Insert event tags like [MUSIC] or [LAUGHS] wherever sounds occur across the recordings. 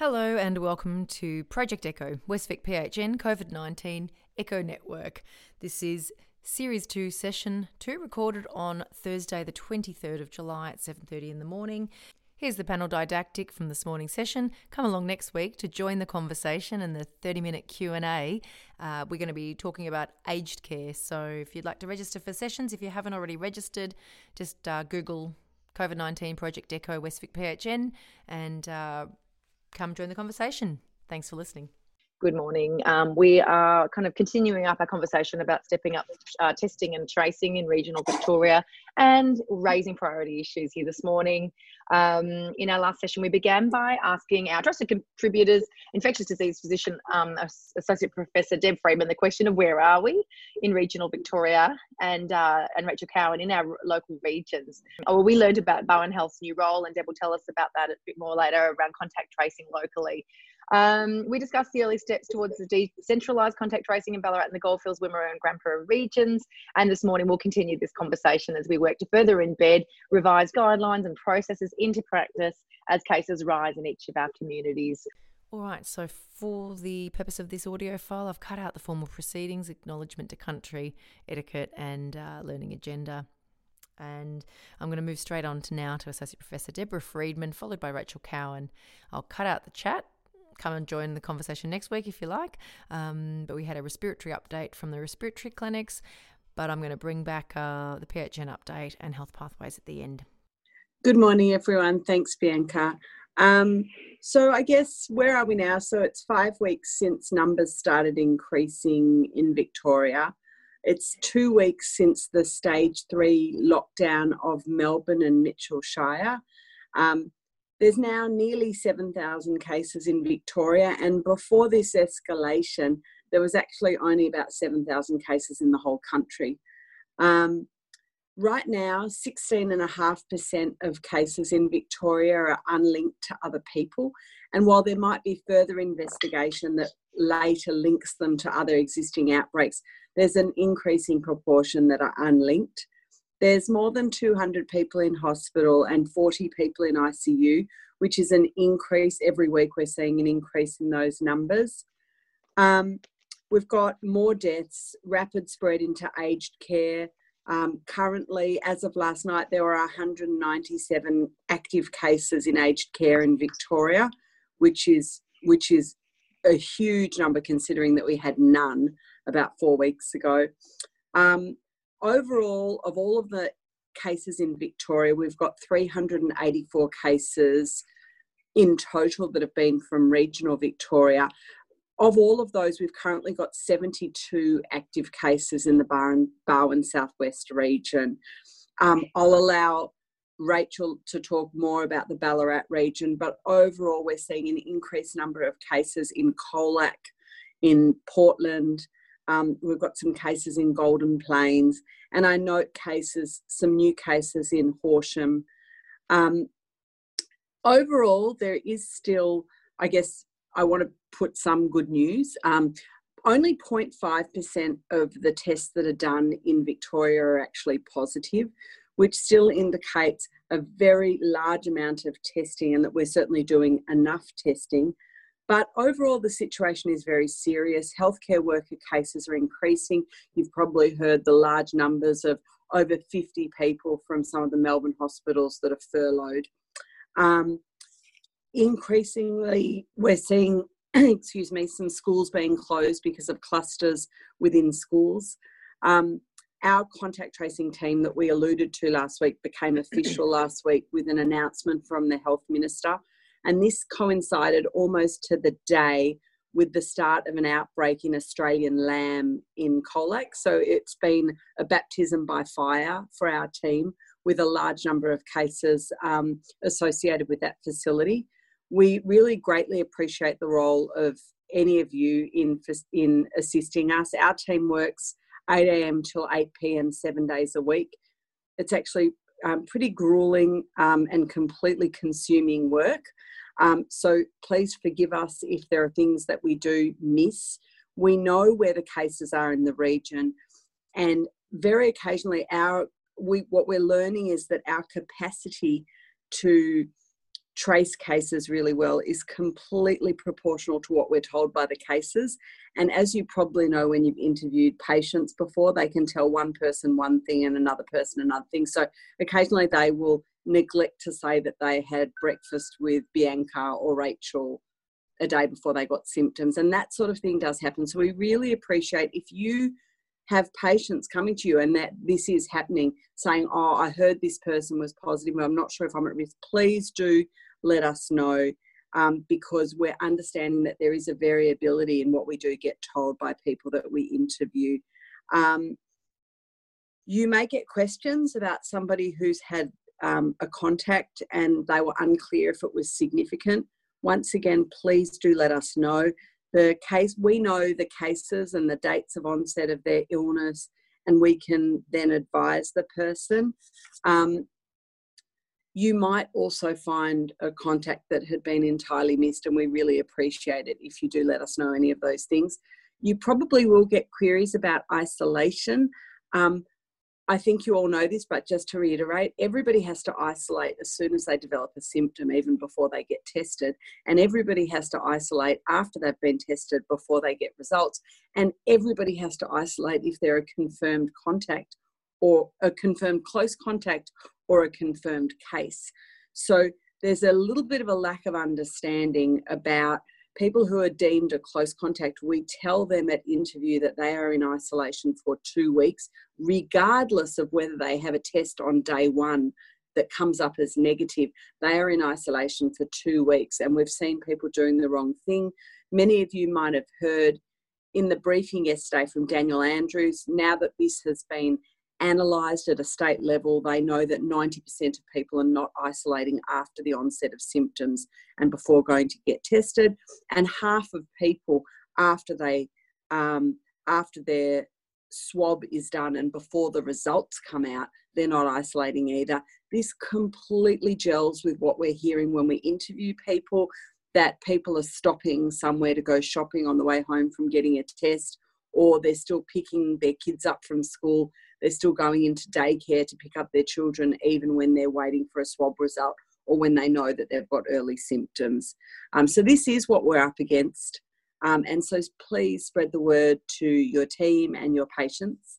Hello and welcome to Project Echo, Westvic PHN COVID 19 Echo Network. This is Series 2, Session 2, recorded on Thursday, the 23rd of July at 7.30 in the morning. Here's the panel didactic from this morning's session. Come along next week to join the conversation and the 30-minute Q&A. Uh, we're going to be talking about aged care. So if you'd like to register for sessions, if you haven't already registered, just uh, Google COVID-19 Project Echo Westvic PHN and uh, come join the conversation. Thanks for listening. Good morning. Um, we are kind of continuing up our conversation about stepping up uh, testing and tracing in regional Victoria and raising priority issues here this morning. Um, in our last session, we began by asking our trusted contributors, infectious disease physician, um, Associate Professor Deb Friedman, the question of where are we in regional Victoria and, uh, and Rachel Cowan in our local regions. Oh, we learned about Barwon Health's new role, and Deb will tell us about that a bit more later around contact tracing locally. Um, we discussed the early steps towards the decentralised contact tracing in Ballarat and the Goldfields, Wimmera and Grampian regions. And this morning we'll continue this conversation as we work to further embed revised guidelines and processes into practice as cases rise in each of our communities. All right, so for the purpose of this audio file, I've cut out the formal proceedings, acknowledgement to country, etiquette, and uh, learning agenda. And I'm going to move straight on to now to Associate Professor Deborah Friedman, followed by Rachel Cowan. I'll cut out the chat come and join the conversation next week if you like. Um, but we had a respiratory update from the respiratory clinics. But I'm going to bring back uh, the PHN update and health pathways at the end. Good morning, everyone. Thanks, Bianca. Um, so, I guess where are we now? So, it's five weeks since numbers started increasing in Victoria. It's two weeks since the stage three lockdown of Melbourne and Mitchell Shire. Um, there's now nearly 7,000 cases in Victoria, and before this escalation, there was actually only about 7,000 cases in the whole country. Um, right now, 16.5% of cases in Victoria are unlinked to other people, and while there might be further investigation that later links them to other existing outbreaks, there's an increasing proportion that are unlinked. There's more than 200 people in hospital and 40 people in ICU, which is an increase. Every week we're seeing an increase in those numbers. Um, we've got more deaths, rapid spread into aged care. Um, currently, as of last night, there were 197 active cases in aged care in Victoria, which is which is a huge number considering that we had none about four weeks ago. Um, overall, of all of the cases in Victoria, we've got 384 cases in total that have been from regional Victoria. Of all of those, we've currently got 72 active cases in the Barwon, Barwon Southwest region. Um, I'll allow Rachel to talk more about the Ballarat region, but overall, we're seeing an increased number of cases in Colac, in Portland, um, we've got some cases in Golden Plains, and I note cases, some new cases in Horsham. Um, overall, there is still, I guess, I want to put some good news. Um, only 0.5% of the tests that are done in Victoria are actually positive, which still indicates a very large amount of testing and that we're certainly doing enough testing but overall, the situation is very serious. Healthcare worker cases are increasing. You've probably heard the large numbers of over 50 people from some of the Melbourne hospitals that are furloughed. Um, increasingly, we're seeing, [CLEARS THROAT] excuse me, some schools being closed because of clusters within schools. Um, our contact tracing team that we alluded to last week became official last week with an announcement from the health minister and this coincided almost to the day with the start of an outbreak in Australian lamb in Colac. So it's been a baptism by fire for our team with a large number of cases um, associated with that facility. We really greatly appreciate the role of any of you in, in assisting us. Our team works 8 a.m. till 8 p.m. seven days a week. It's actually um, pretty grueling um, and completely consuming work. Um, so please forgive us if there are things that we do miss. We know where the cases are in the region, and very occasionally, our we what we're learning is that our capacity to trace cases really well is completely proportional to what we're told by the cases. And as you probably know, when you've interviewed patients before, they can tell one person one thing and another person another thing. So occasionally they will neglect to say that they had breakfast with Bianca or Rachel a day before they got symptoms. And that sort of thing does happen. So we really appreciate if you have patients coming to you and that this is happening, saying, Oh, I heard this person was positive, I'm not sure if I'm at risk. Please do let us know um, because we're understanding that there is a variability in what we do get told by people that we interview. Um, you may get questions about somebody who's had um, a contact and they were unclear if it was significant. Once again, please do let us know. The case, we know the cases and the dates of onset of their illness, and we can then advise the person. Um, you might also find a contact that had been entirely missed, and we really appreciate it if you do let us know any of those things. You probably will get queries about isolation. Um, I think you all know this, but just to reiterate, everybody has to isolate as soon as they develop a symptom, even before they get tested. And everybody has to isolate after they've been tested before they get results. And everybody has to isolate if they're a confirmed contact or a confirmed close contact or a confirmed case. So there's a little bit of a lack of understanding about people who are deemed a close contact. We tell them at interview that they are in isolation for two weeks, regardless of whether they have a test on day one that comes up as negative. They are in isolation for two weeks, and we've seen people doing the wrong thing. Many of you might have heard in the briefing yesterday from Daniel Andrews, now that this has been analysed at a state level, they know that 90% of people are not isolating after the onset of symptoms and before going to get tested, and half of people after they um, after their swab is done and before the results come out, they're not isolating either. This completely gels with what we're hearing when we interview people that people are stopping somewhere to go shopping on the way home from getting a test, or they're still picking their kids up from school they're still going into daycare to pick up their children even when they're waiting for a swab result or when they know that they've got early symptoms. Um, so this is what we're up against. Um, and so please spread the word to your team and your patients.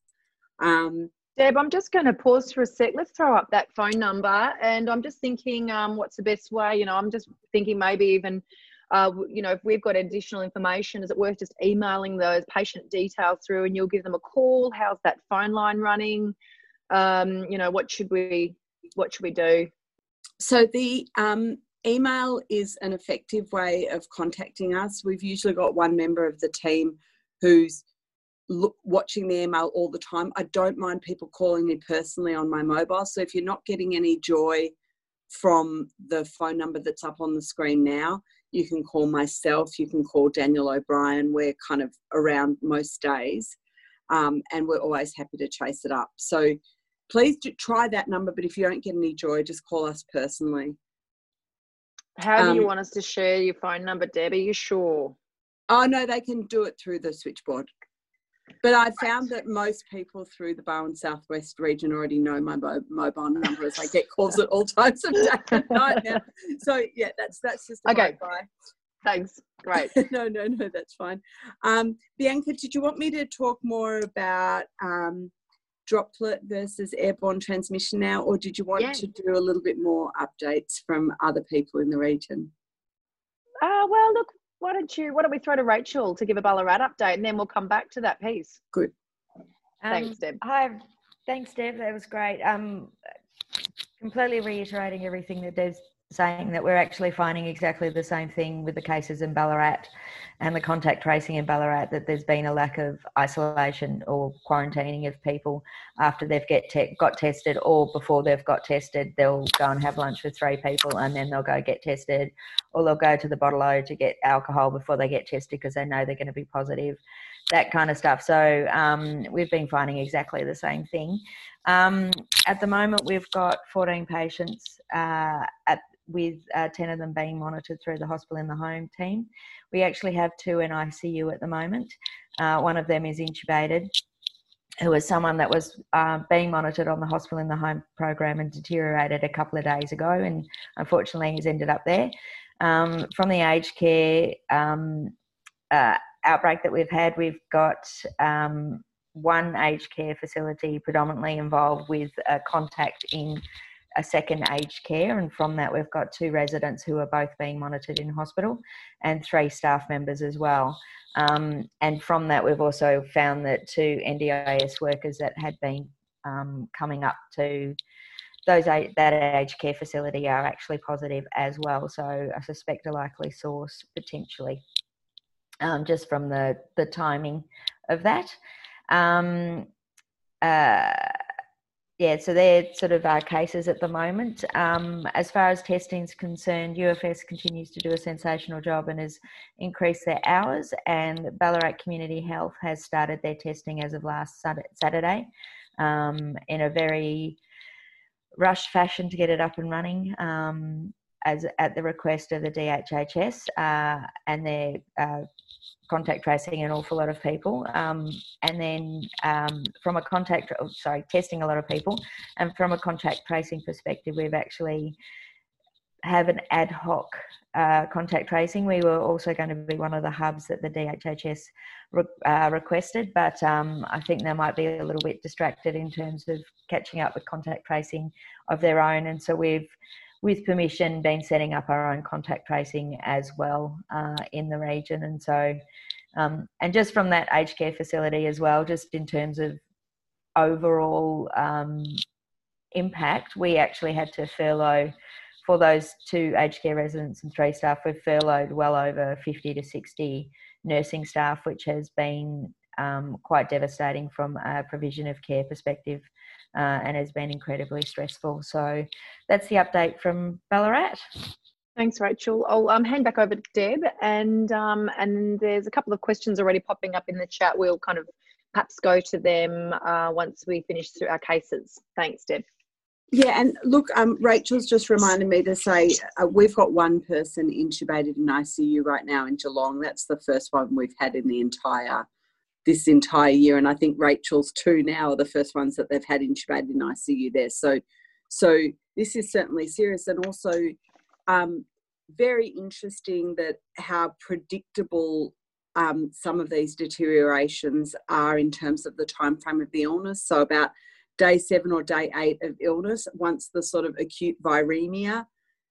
Um, Deb, I'm just going to pause for a sec. Let's throw up that phone number. And I'm just thinking, um, what's the best way? You know, I'm just thinking maybe even uh, you know, if we've got additional information, is it worth just emailing those patient details through and you'll give them a call? How's that phone line running? Um, you know, what should we what should we do? So the um, email is an effective way of contacting us. We've usually got one member of the team who's look, watching the email all the time. I don't mind people calling me personally on my mobile. So if you're not getting any joy from the phone number that's up on the screen now, you can call myself, you can call Daniel O'Brien. We're kind of around most days um, and we're always happy to chase it up. So please do try that number, but if you don't get any joy, just call us personally. How do you um, want us to share your phone number, Deb? Are you sure? Oh, no, they can do it through the switchboard. But I found that most people through the Barwon Southwest region already know my mo- mobile number as I get calls at all times of day and night now. So yeah, that's that's just okay. Bye. Thanks. Great. [LAUGHS] no, no, no, that's fine. Um, Bianca, did you want me to talk more about um, droplet versus airborne transmission now, or did you want yeah. to do a little bit more updates from other people in the region? Uh, well, look, why don't you why don't we throw to Rachel to give a Ballarat update and then we'll come back to that piece. Good. Thanks, um, Deb. Hi, thanks, Deb. That was great. Um, completely reiterating everything that Deb's saying that we're actually finding exactly the same thing with the cases in Ballarat and the contact tracing in Ballarat that there's been a lack of isolation or quarantining of people after they've get te- got tested or before they've got tested. They'll go and have lunch with three people and then they'll go get tested or they'll go to the bottle o to get alcohol before they get tested because they know they're going to be positive that kind of stuff. So um, we've been finding exactly the same thing. Um, at the moment we've got 14 patients uh, at with uh, 10 of them being monitored through the hospital in the home team. We actually have two in ICU at the moment. Uh, one of them is intubated who was someone that was uh, being monitored on the hospital in the home program and deteriorated a couple of days ago, and unfortunately he's ended up there. Um, from the aged care um, uh, outbreak that we've had, we've got um, one aged care facility predominantly involved with a contact in a second aged care, and from that, we've got two residents who are both being monitored in hospital and three staff members as well. Um, and from that, we've also found that two NDIS workers that had been um, coming up to those that aged care facility are actually positive as well. So I suspect a likely source potentially, um, just from the the timing of that. Um, uh, yeah, so they're sort of our cases at the moment. Um, as far as testing is concerned, UFS continues to do a sensational job and has increased their hours. And Ballarat Community Health has started their testing as of last Saturday um, in a very rushed fashion to get it up and running. Um, as at the request of the DHHS, uh, and they're uh, contact tracing an awful lot of people, um, and then um, from a contact, oh, sorry, testing a lot of people, and from a contact tracing perspective, we've actually have an ad hoc uh, contact tracing. We were also going to be one of the hubs that the DHHS re- uh, requested, but um, I think they might be a little bit distracted in terms of catching up with contact tracing of their own, and so we've with permission, been setting up our own contact tracing as well uh, in the region. And so, um, and just from that aged care facility as well, just in terms of overall um, impact, we actually had to furlough for those two aged care residents and three staff. We've furloughed well over 50 to 60 nursing staff, which has been um, quite devastating from a provision of care perspective uh, and has been incredibly stressful. So that's the update from Ballarat. Thanks, Rachel. I'll um, hand back over to Deb, and um, and there's a couple of questions already popping up in the chat. We'll kind of perhaps go to them uh, once we finish through our cases. Thanks, Deb. Yeah, and look, um, Rachel's just reminded me to say uh, we've got one person intubated in ICU right now in Geelong. That's the first one we've had in the entire this entire year. And I think Rachel's two now are the first ones that they've had intubated in ICU there. So, so this is certainly serious, and also um, very interesting that how predictable um, some of these deteriorations are in terms of the time frame of the illness. So about day seven or day eight of illness, once the sort of acute viremia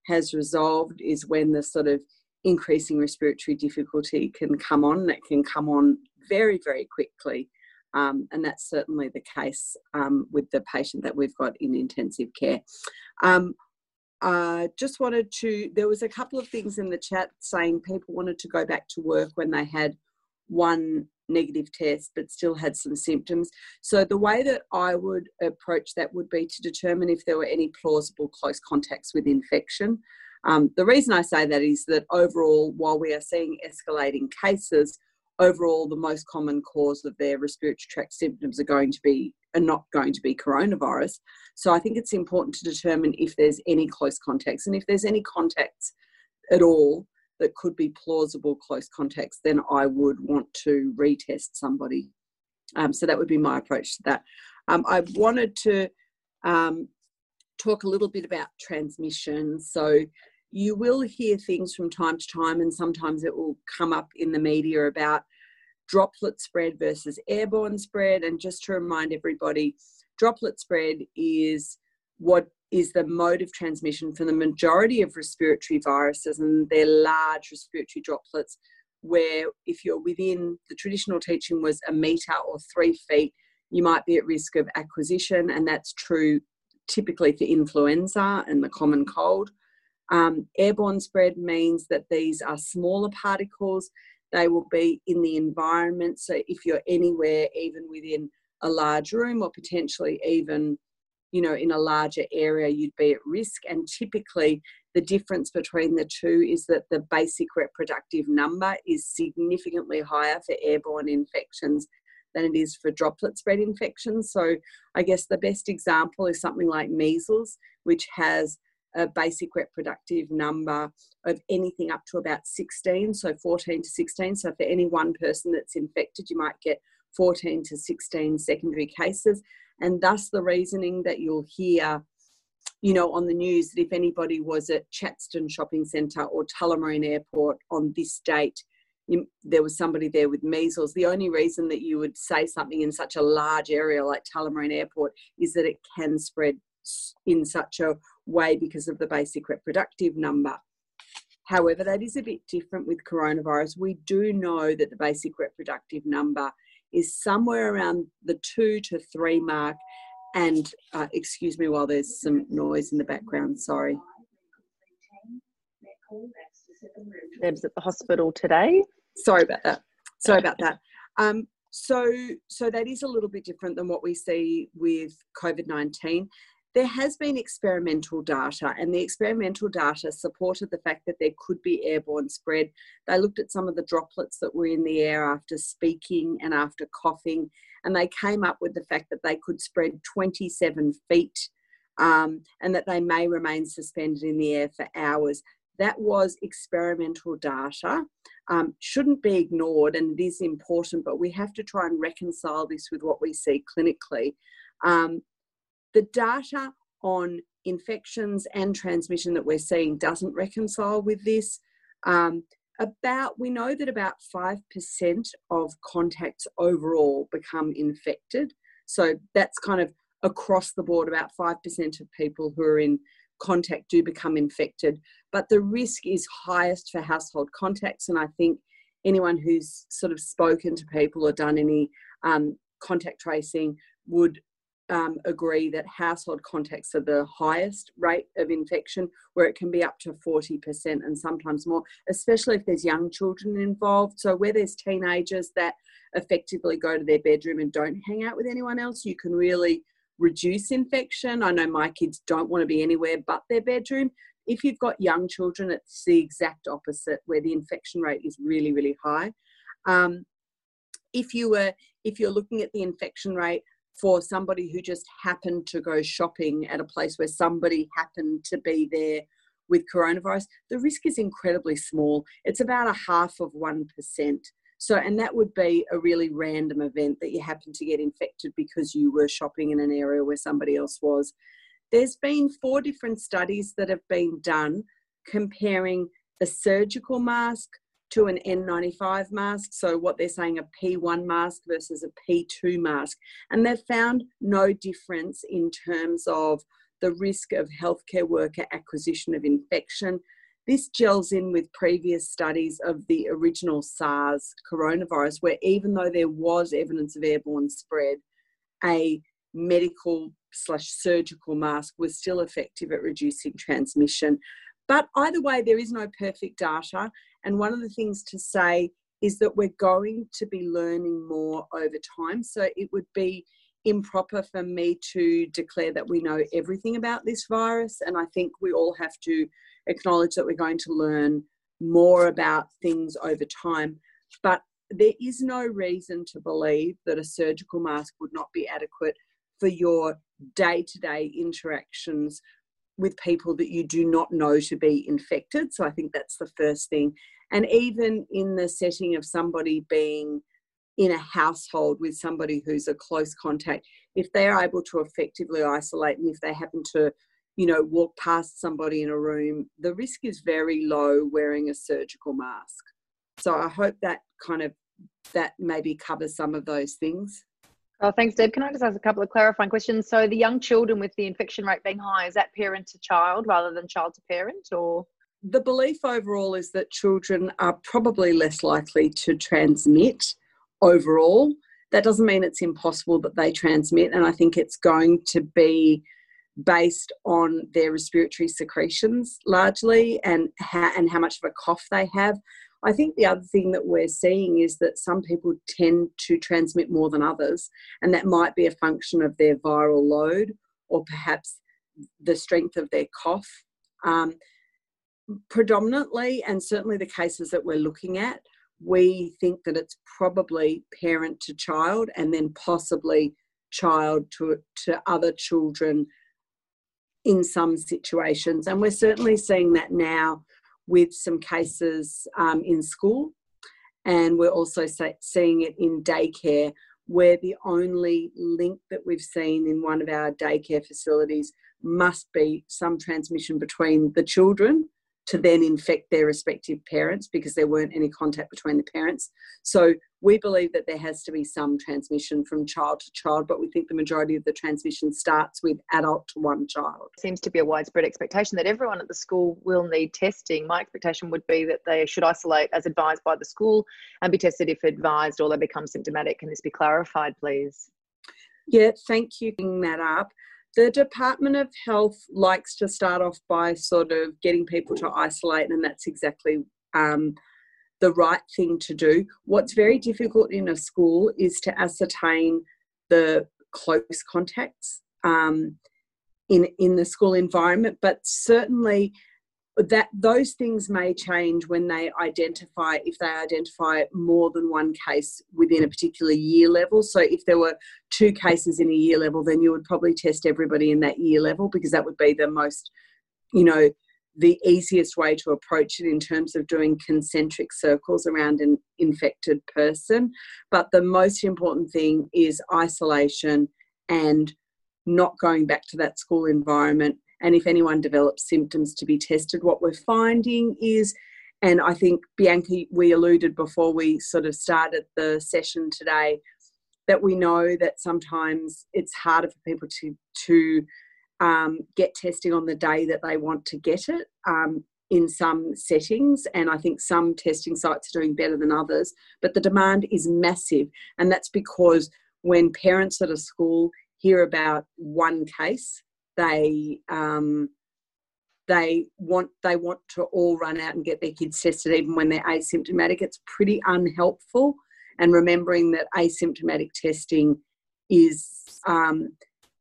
has resolved, is when the sort of increasing respiratory difficulty can come on. That can come on very, very quickly. Um, and that's certainly the case um, with the patient that we've got in intensive care. Um, uh, just wanted to, there was a couple of things in the chat saying people wanted to go back to work when they had one negative test but still had some symptoms. So the way that I would approach that would be to determine if there were any plausible close contacts with infection. Um, the reason I say that is that overall, while we are seeing escalating cases, overall the most common cause of their respiratory tract symptoms are going to be are not going to be coronavirus. So I think it's important to determine if there's any close contacts and if there's any contacts at all that could be plausible close contacts, then I would want to retest somebody. Um, so that would be my approach to that. Um, I wanted to um, talk a little bit about transmission. So you will hear things from time to time, and sometimes it will come up in the media about droplet spread versus airborne spread. And just to remind everybody, droplet spread is what is the mode of transmission for the majority of respiratory viruses, and they're large respiratory droplets. Where if you're within the traditional teaching was a meter or three feet, you might be at risk of acquisition, and that's true typically for influenza and the common cold. Um, airborne spread means that these are smaller particles. They will be in the environment. So if you're anywhere, even within a large room or potentially even, you know, in a larger area, you'd be at risk. And typically, the difference between the two is that the basic reproductive number is significantly higher for airborne infections than it is for droplet spread infections. So I guess the best example is something like measles, which has a basic reproductive number of anything up to about 16, so 14 to 16. So for any one person that's infected, you might get 14 to 16 secondary cases. And thus the reasoning that you'll hear, you know, on the news that if anybody was at Chadstone Shopping Centre or Tullamarine Airport on this date, you, there was somebody there with measles. The only reason that you would say something in such a large area like Tullamarine Airport is that it can spread in such a way because of the basic reproductive number. However, that is a bit different with coronavirus. We do know that the basic reproductive number is somewhere around the two to three mark. And uh, excuse me while there's some noise in the background, sorry. Deb's at the hospital today. Sorry about that. Sorry about that. Um, so, so that is a little bit different than what we see with COVID 19 there has been experimental data, and the experimental data supported the fact that there could be airborne spread. They looked at some of the droplets that were in the air after speaking and after coughing, and they came up with the fact that they could spread 27 feet um, and that they may remain suspended in the air for hours. That was experimental data, um, shouldn't be ignored, and it is important, but we have to try and reconcile this with what we see clinically. Um, the data on infections and transmission that we're seeing doesn't reconcile with this. Um, about we know that about 5% of contacts overall become infected so that's kind of across the board about 5% of people who are in contact do become infected but the risk is highest for household contacts and i think anyone who's sort of spoken to people or done any um, contact tracing would um, agree that household contacts are the highest rate of infection, where it can be up to 40% and sometimes more, especially if there's young children involved. So, where there's teenagers that effectively go to their bedroom and don't hang out with anyone else, you can really reduce infection. I know my kids don't want to be anywhere but their bedroom. If you've got young children, it's the exact opposite, where the infection rate is really, really high. Um, if you were if you're looking at the infection rate for somebody who just happened to go shopping at a place where somebody happened to be there with coronavirus, the risk is incredibly small. It's about a half of 1%. So, and that would be a really random event that you happen to get infected because you were shopping in an area where somebody else was. There's been four different studies that have been done comparing a surgical mask to an N95 mask. So, what they're saying a P1 mask versus a P2 mask. And they've found no difference in terms of the risk of healthcare worker acquisition of infection. This gels in with previous studies of the original SARS coronavirus, where even though there was evidence of airborne spread, a medical slash surgical mask was still effective at reducing transmission. But either way, there is no perfect data. And one of the things to say is that we're going to be learning more over time. So it would be improper for me to declare that we know everything about this virus. And I think we all have to acknowledge that we're going to learn more about things over time. But there is no reason to believe that a surgical mask would not be adequate for your day to day interactions with people that you do not know to be infected. So I think that's the first thing. And even in the setting of somebody being in a household with somebody who's a close contact, if they are able to effectively isolate and if they happen to, you know, walk past somebody in a room, the risk is very low wearing a surgical mask. So I hope that kind of that maybe covers some of those things. Oh, thanks, Deb. Can I just ask a couple of clarifying questions? So, the young children with the infection rate being high, is that parent to child rather than child to parent, or? The belief overall is that children are probably less likely to transmit overall. That doesn't mean it's impossible that they transmit, and I think it's going to be based on their respiratory secretions largely and how, and how much of a cough they have. I think the other thing that we're seeing is that some people tend to transmit more than others, and that might be a function of their viral load or perhaps the strength of their cough. Um, predominantly, and certainly the cases that we're looking at, we think that it's probably parent to child and then possibly child to, to other children in some situations. And we're certainly seeing that now with some cases um, in school, and we're also seeing it in daycare where the only link that we've seen in one of our daycare facilities must be some transmission between the children to then infect their respective parents because there weren't any contact between the parents. So we believe that there has to be some transmission from child to child, but we think the majority of the transmission starts with adult to one child. Seems to be a widespread expectation that everyone at the school will need testing. My expectation would be that they should isolate as advised by the school and be tested if advised or they become symptomatic. Can this be clarified, please? Yeah, thank you for bringing that up. The Department of Health likes to start off by sort of getting people to isolate, and that's exactly um, the right thing to do. What's very difficult in a school is to ascertain the close contacts um, in in the school environment, but certainly that those things may change when they identify if they identify more than one case within a particular year level so if there were two cases in a year level then you would probably test everybody in that year level because that would be the most you know the easiest way to approach it in terms of doing concentric circles around an infected person. But the most important thing is isolation and not going back to that school environment. And if anyone develops symptoms, to be tested. What we're finding is, and I think Bianca, we alluded before we sort of started the session today, that we know that sometimes it's harder for people to to um, get testing on the day that they want to get it um, in some settings. And I think some testing sites are doing better than others. But the demand is massive. And that's because when parents at a school hear about one case, they um, they want they want to all run out and get their kids tested even when they're asymptomatic. It's pretty unhelpful. And remembering that asymptomatic testing is um,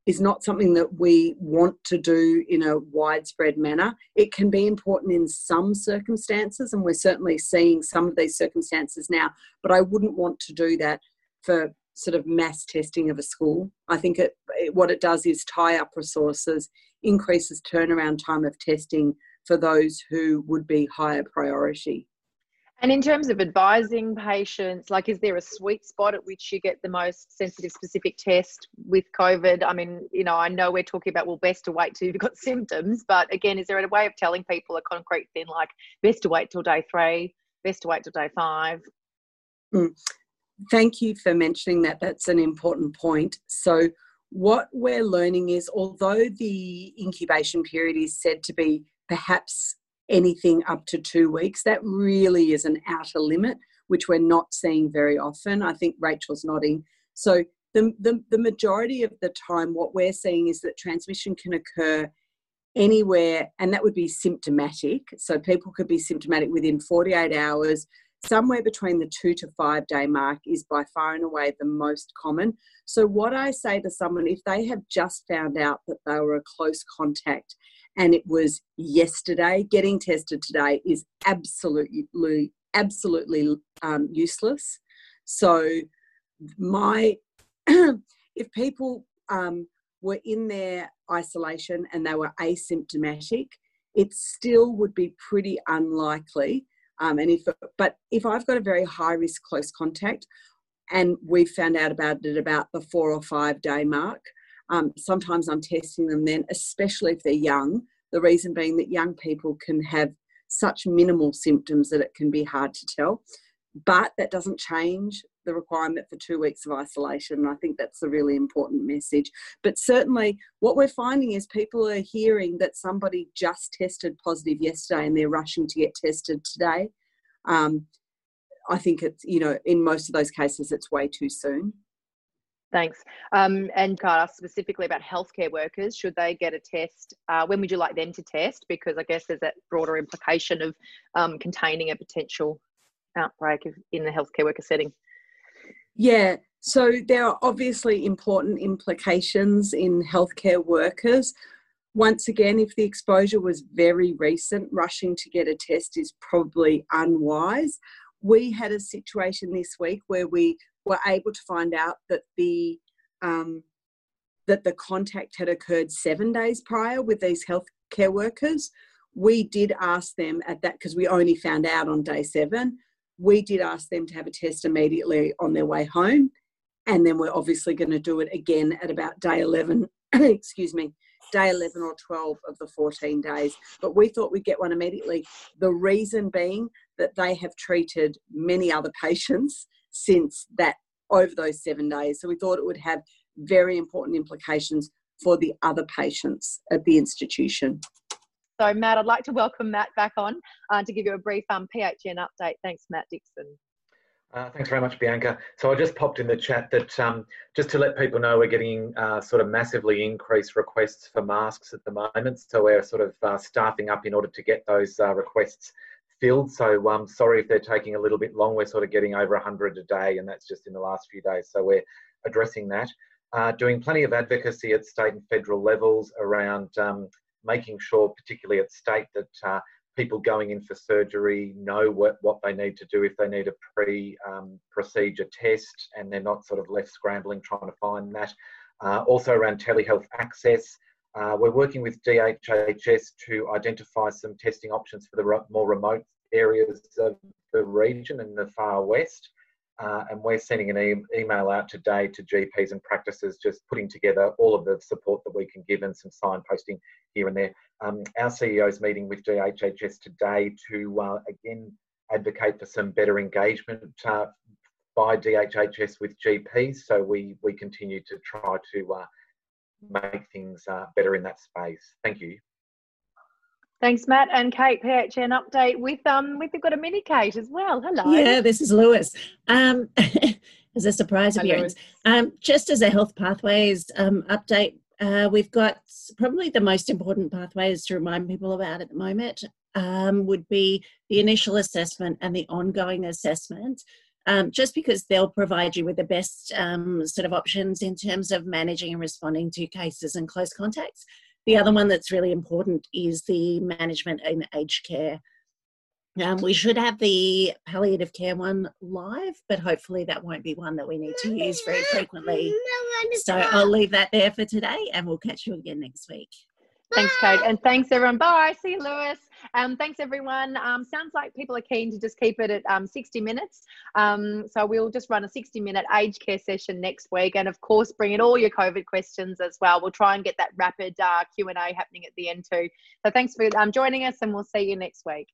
is not something that we want to do in a widespread manner. It can be important in some circumstances, and we're certainly seeing some of these circumstances now, but I wouldn't want to do that for sort of mass testing of a school. I think it, it, what it does is tie up resources, increases turnaround time of testing for those who would be higher priority. And in terms of advising patients, like, is there a sweet spot at which you get the most sensitive specific test with COVID? I mean, you know, I know we're talking about, well, best to wait till you've got [LAUGHS] symptoms, but again, is there a way of telling people a concrete thing like best to wait till day three, best to wait till day five? Mm. Thank you for mentioning that. That's an important point. So, what we're learning is although the incubation period is said to be perhaps anything up to two weeks. That really is an outer limit, which we're not seeing very often. I think Rachel's nodding. So the, the, the majority of the time, what we're seeing is that transmission can occur anywhere, and that would be symptomatic. So people could be symptomatic within 48 hours. Somewhere between the two to five day mark is by far and away the most common. So, what I say to someone, if they have just found out that they were a close contact and it was yesterday. Getting tested today is absolutely, absolutely um, useless. So, my [CLEARS THROAT] if people um, were in their isolation and they were asymptomatic, it still would be pretty unlikely. Um, and if, but if I've got a very high risk close contact, and we've found out about it about the four or five day mark, um, sometimes I'm testing them then, especially if they're young. The reason being that young people can have such minimal symptoms that it can be hard to tell. But that doesn't change the requirement for two weeks of isolation. I think that's a really important message. But certainly, what we're finding is people are hearing that somebody just tested positive yesterday and they're rushing to get tested today. Um, I think it's, you know, in most of those cases, it's way too soon. Thanks. Um, and can I ask specifically about healthcare workers? Should they get a test? Uh, when would you like them to test? Because I guess there's that broader implication of um, containing a potential outbreak in the healthcare worker setting. Yeah, so there are obviously important implications in healthcare workers. Once again, if the exposure was very recent, rushing to get a test is probably unwise. We had a situation this week where we were able to find out that the um, that the contact had occurred seven days prior with these healthcare workers. We did ask them at that because we only found out on day seven. We did ask them to have a test immediately on their way home, and then we're obviously going to do it again at about day 11 [COUGHS] excuse me day 11 or 12 of the 14 days. But we thought we'd get one immediately the reason being that they have treated many other patients since that over those seven days. So we thought it would have very important implications for the other patients at the institution so matt i'd like to welcome matt back on uh, to give you a brief um, phn update thanks matt dixon uh, thanks very much, Bianca. So I just popped in the chat that um, just to let people know we're getting uh, sort of massively increased requests for masks at the moment. So we're sort of uh, staffing up in order to get those uh, requests filled. So um, sorry if they're taking a little bit long. We're sort of getting over 100 a day, and that's just in the last few days. So we're addressing that. Uh, doing plenty of advocacy at state and federal levels around um, making sure, particularly at state, that uh, people going in for surgery know what, what they need to do if they need a pre um, procedure test and they're not sort of left scrambling trying to find that. Uh, also around telehealth access. Uh, we're working with DHHS to identify some testing options for the more remote areas of the region in the far west. Uh, and we're sending an e- email out today to GPs and practices, just putting together all of the support that we can give and some signposting here and there. Um, our CEO is meeting with DHHS today to uh, again advocate for some better engagement uh, by DHHS with GPs. So we we continue to try to uh, make things uh, better in that space. Thank you. Thanks, Matt and Kate. PHN update with um with we've got a mini Kate as well. Hello. Yeah, this is Lewis. Um, [LAUGHS] as a surprise appearance, um, just as a health pathways um, update, uh, we've got probably the most important pathways to remind people about at the moment um, would be the initial assessment and the ongoing assessment. Um, just because they'll provide you with the best um, sort of options in terms of managing and responding to cases and close contacts. The other one that's really important is the management in aged care. Um, we should have the palliative care one live, but hopefully that won't be one that we need to use very frequently. So I'll leave that there for today and we'll catch you again next week. Thanks, Kate. And thanks, everyone. Bye. See you, Lewis. Um, thanks, everyone. Um, sounds like people are keen to just keep it at um, 60 minutes. Um, so we'll just run a 60 minute aged care session next week. And of course, bring in all your COVID questions as well. We'll try and get that rapid uh, Q&A happening at the end too. So thanks for um, joining us and we'll see you next week.